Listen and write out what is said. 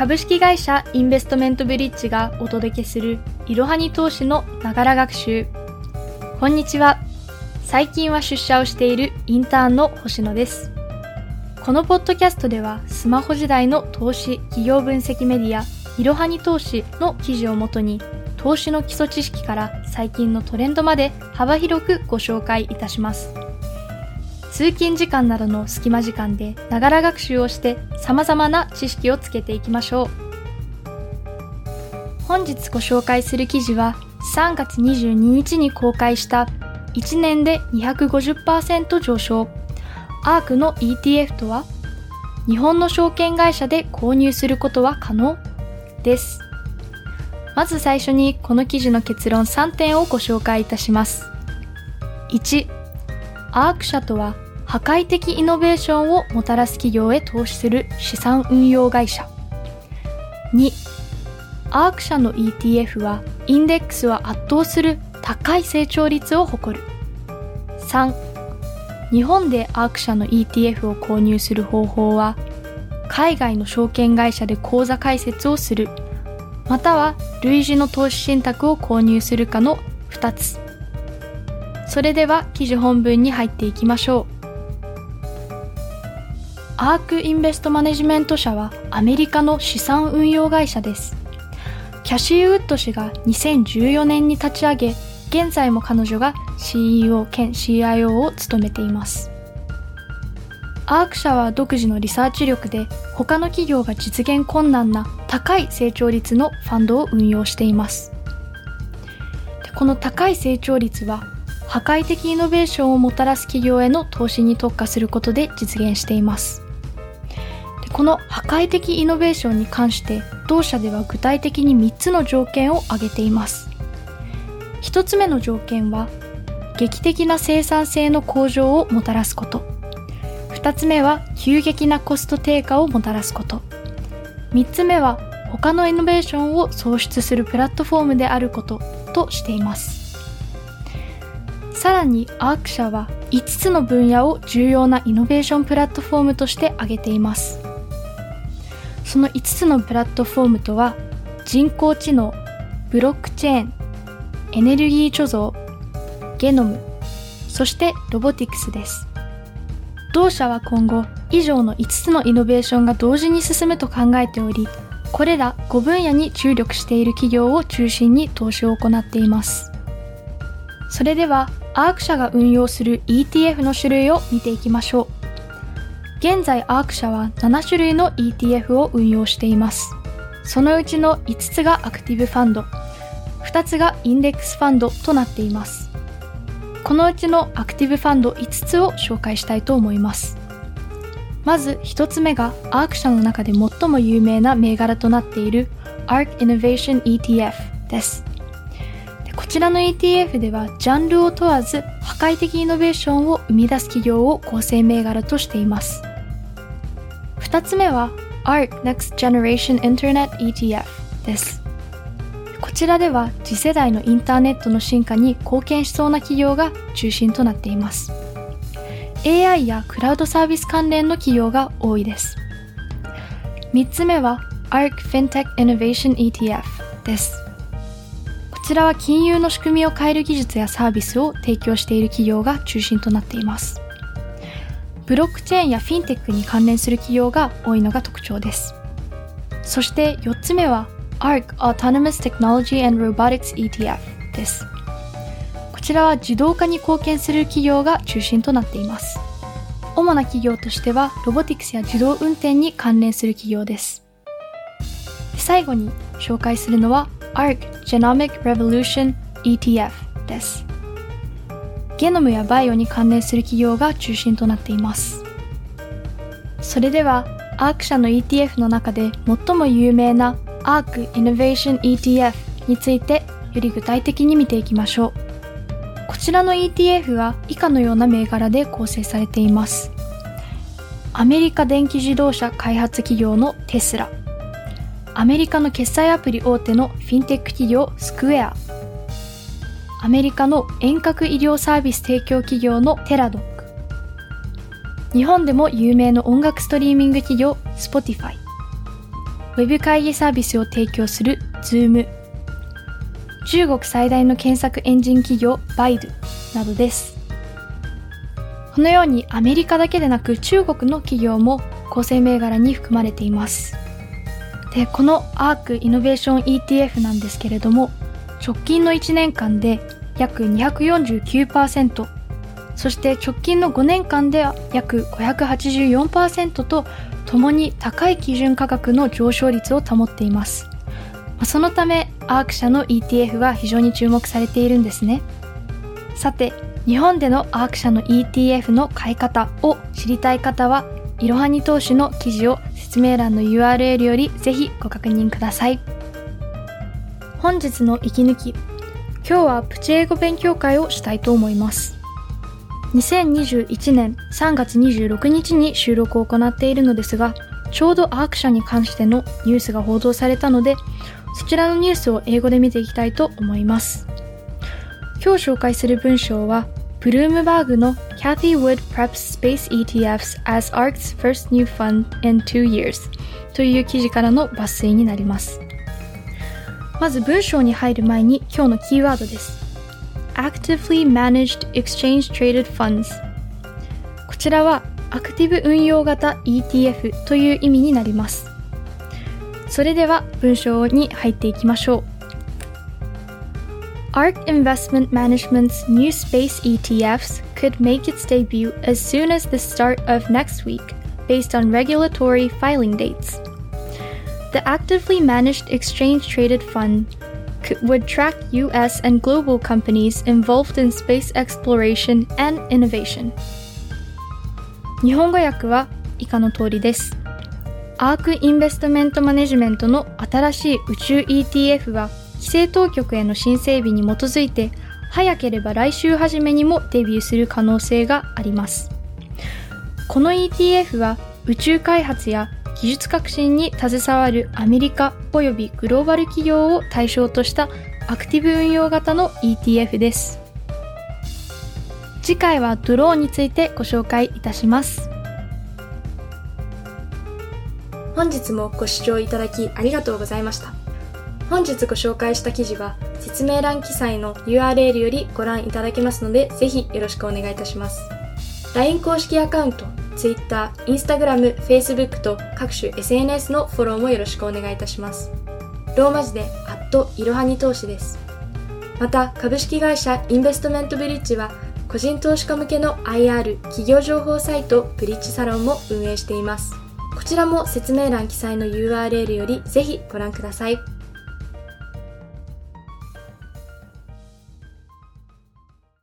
株式会社インベストメントブリッジがお届けするいろはに投資のながら学習。こんにちは。最近は出社をしているインターンの星野です。このポッドキャストではスマホ時代の投資企業分析メディアいろはに投資の記事をもとに投資の基礎知識から最近のトレンドまで幅広くご紹介いたします。通勤時間などの隙間時間でながら学習をして様々な知識をつけていきましょう。本日ご紹介する記事は3月22日に公開した1年で250%上昇アークの ETF とは日本の証券会社で購入することは可能？です。まず最初にこの記事の結論3点をご紹介いたします。1、アーク社とは破壊的イノベーションをもたらす企業へ投資する資産運用会社。2、アーク社の ETF はインデックスは圧倒する高い成長率を誇る。3、日本でアーク社の ETF を購入する方法は、海外の証券会社で口座開設をする、または類似の投資信託を購入するかの2つ。それでは記事本文に入っていきましょう。アークインベストマネジメント社はアメリカの資産運用会社です。キャシー・ウッド氏が2014年に立ち上げ、現在も彼女が CEO 兼 CIO を務めています。アーク社は独自のリサーチ力で他の企業が実現困難な高い成長率のファンドを運用しています。この高い成長率は破壊的イノベーションをもたらす企業への投資に特化することで実現しています。この破壊的イノベーションに関して同社では具体的に3つの条件を挙げています。1つ目の条件は劇的な生産性の向上をもたらすこと。2つ目は急激なコスト低下をもたらすこと。3つ目は他のイノベーションを創出するプラットフォームであることとしています。さらにアーク社は5つの分野を重要なイノベーションプラットフォームとして挙げていますその5つのプラットフォームとは人工知能、ブロックチェーン、エネルギー貯蔵、ゲノム、そしてロボティクスです。同社は今後以上の5つのイノベーションが同時に進むと考えており、これら5分野に注力している企業を中心に投資を行っています。それでは、アーク社が運用する ETF の種類を見ていきましょう。現在アーク社は7種類の ETF を運用しています。そのうちの5つがアクティブファンド、2つがインデックスファンドとなっています。このうちのアクティブファンド5つを紹介したいと思います。まず1つ目がアーク社の中で最も有名な銘柄となっている ARK Innovation ETF です。こちらの ETF ではジャンルを問わず破壊的イノベーションを生み出す企業を構成銘柄としています。2つ目は ARC Next Generation Internet ETF です。こちらでは次世代のインターネットの進化に貢献しそうな企業が中心となっています。AI やクラウドサービス関連の企業が多いです。3つ目は ARC FinTech Innovation ETF です。こちらは金融の仕組みを変える技術やサービスを提供している企業が中心となっています。ブロックチェーンやフィンテックに関連する企業が多いのが特徴です。そして4つ目は ARC Autonomous Technology and Robotics ETF です。こちらは自動化に貢献する企業が中心となっています。主な企業としてはロボティクスや自動運転に関連する企業です。最後に紹介するのは ARC Genomic Revolution ETF です。ゲノムやバイオに関連する企業が中心となっています。それでは、アーク社の ETF の中で最も有名な ARC Innovation ETF についてより具体的に見ていきましょう。こちらの ETF は以下のような銘柄で構成されています。アメリカ電気自動車開発企業のテスラ、アメリカの決済アプリ大手のフィンテック企業スクエア、アメリカの遠隔医療サービス提供企業のテラドック日本でも有名の音楽ストリーミング企業 Spotify ウェブ会議サービスを提供する Zoom、中国最大の検索エンジン企業バイドなどです。このようにアメリカだけでなく中国の企業も構成銘柄に含まれています。で、この ARC イノベーション ETF なんですけれども、直近の1年間で約249%、そして直近の5年間では約584%と、ともに高い基準価格の上昇率を保っています。そのため、アーク社の ETF は非常に注目されているんですね。さて、日本でのアーク社の ETF の買い方を知りたい方は、いろはに投資の記事を説明欄の URL よりぜひご確認ください。本日の息抜き。今日はプチ英語勉強会をしたいと思います。2021年3月26日に収録を行っているのですが、ちょうどアーク社に関してのニュースが報道されたので、そちらのニュースを英語で見ていきたいと思います。今日紹介する文章は、ブルームバーグの Cathy Wood preps space ETFs as ARK's first new fund in two years という記事からの抜粋になります。まず文章に入る前に今日のキーワードです。Actively Managed Exchange Traded Funds こちらはアクティブ運用型 ETF という意味になります。それでは文章に入っていきましょう。ARK Investment Management's new space ETFs could make its debut as soon as the start of next week, based on regulatory filing dates. The actively managed exchange traded fund would track US and global companies involved in space exploration and innovation. 日本語訳は以下の通りです。アークインベストメントマネジメントの新しい宇宙 ETF は 規制当局への申請日に基づいて早ければ来週初めにもデビューする可能性があります。この ETF は宇宙開発や技術革新に携わるアメリカ及びグローバル企業を対象としたアクティブ運用型の ETF です。次回はドローンについてご紹介いたします。本日もご視聴いただきありがとうございました。本日ご紹介した記事は説明欄記載の URL よりご覧いただけますので、ぜひよろしくお願いいたします。LINE 公式アカウント、Twitter、Instagram、Facebook と各種 SNS のフォローもよろしくお願いいたします。ローマ字で、アットいろはに投資です。また、株式会社インベストメントブリッジは、個人投資家向けの IR 企業情報サイトブリッジサロンも運営しています。こちらも説明欄記載の URL よりぜひご覧ください。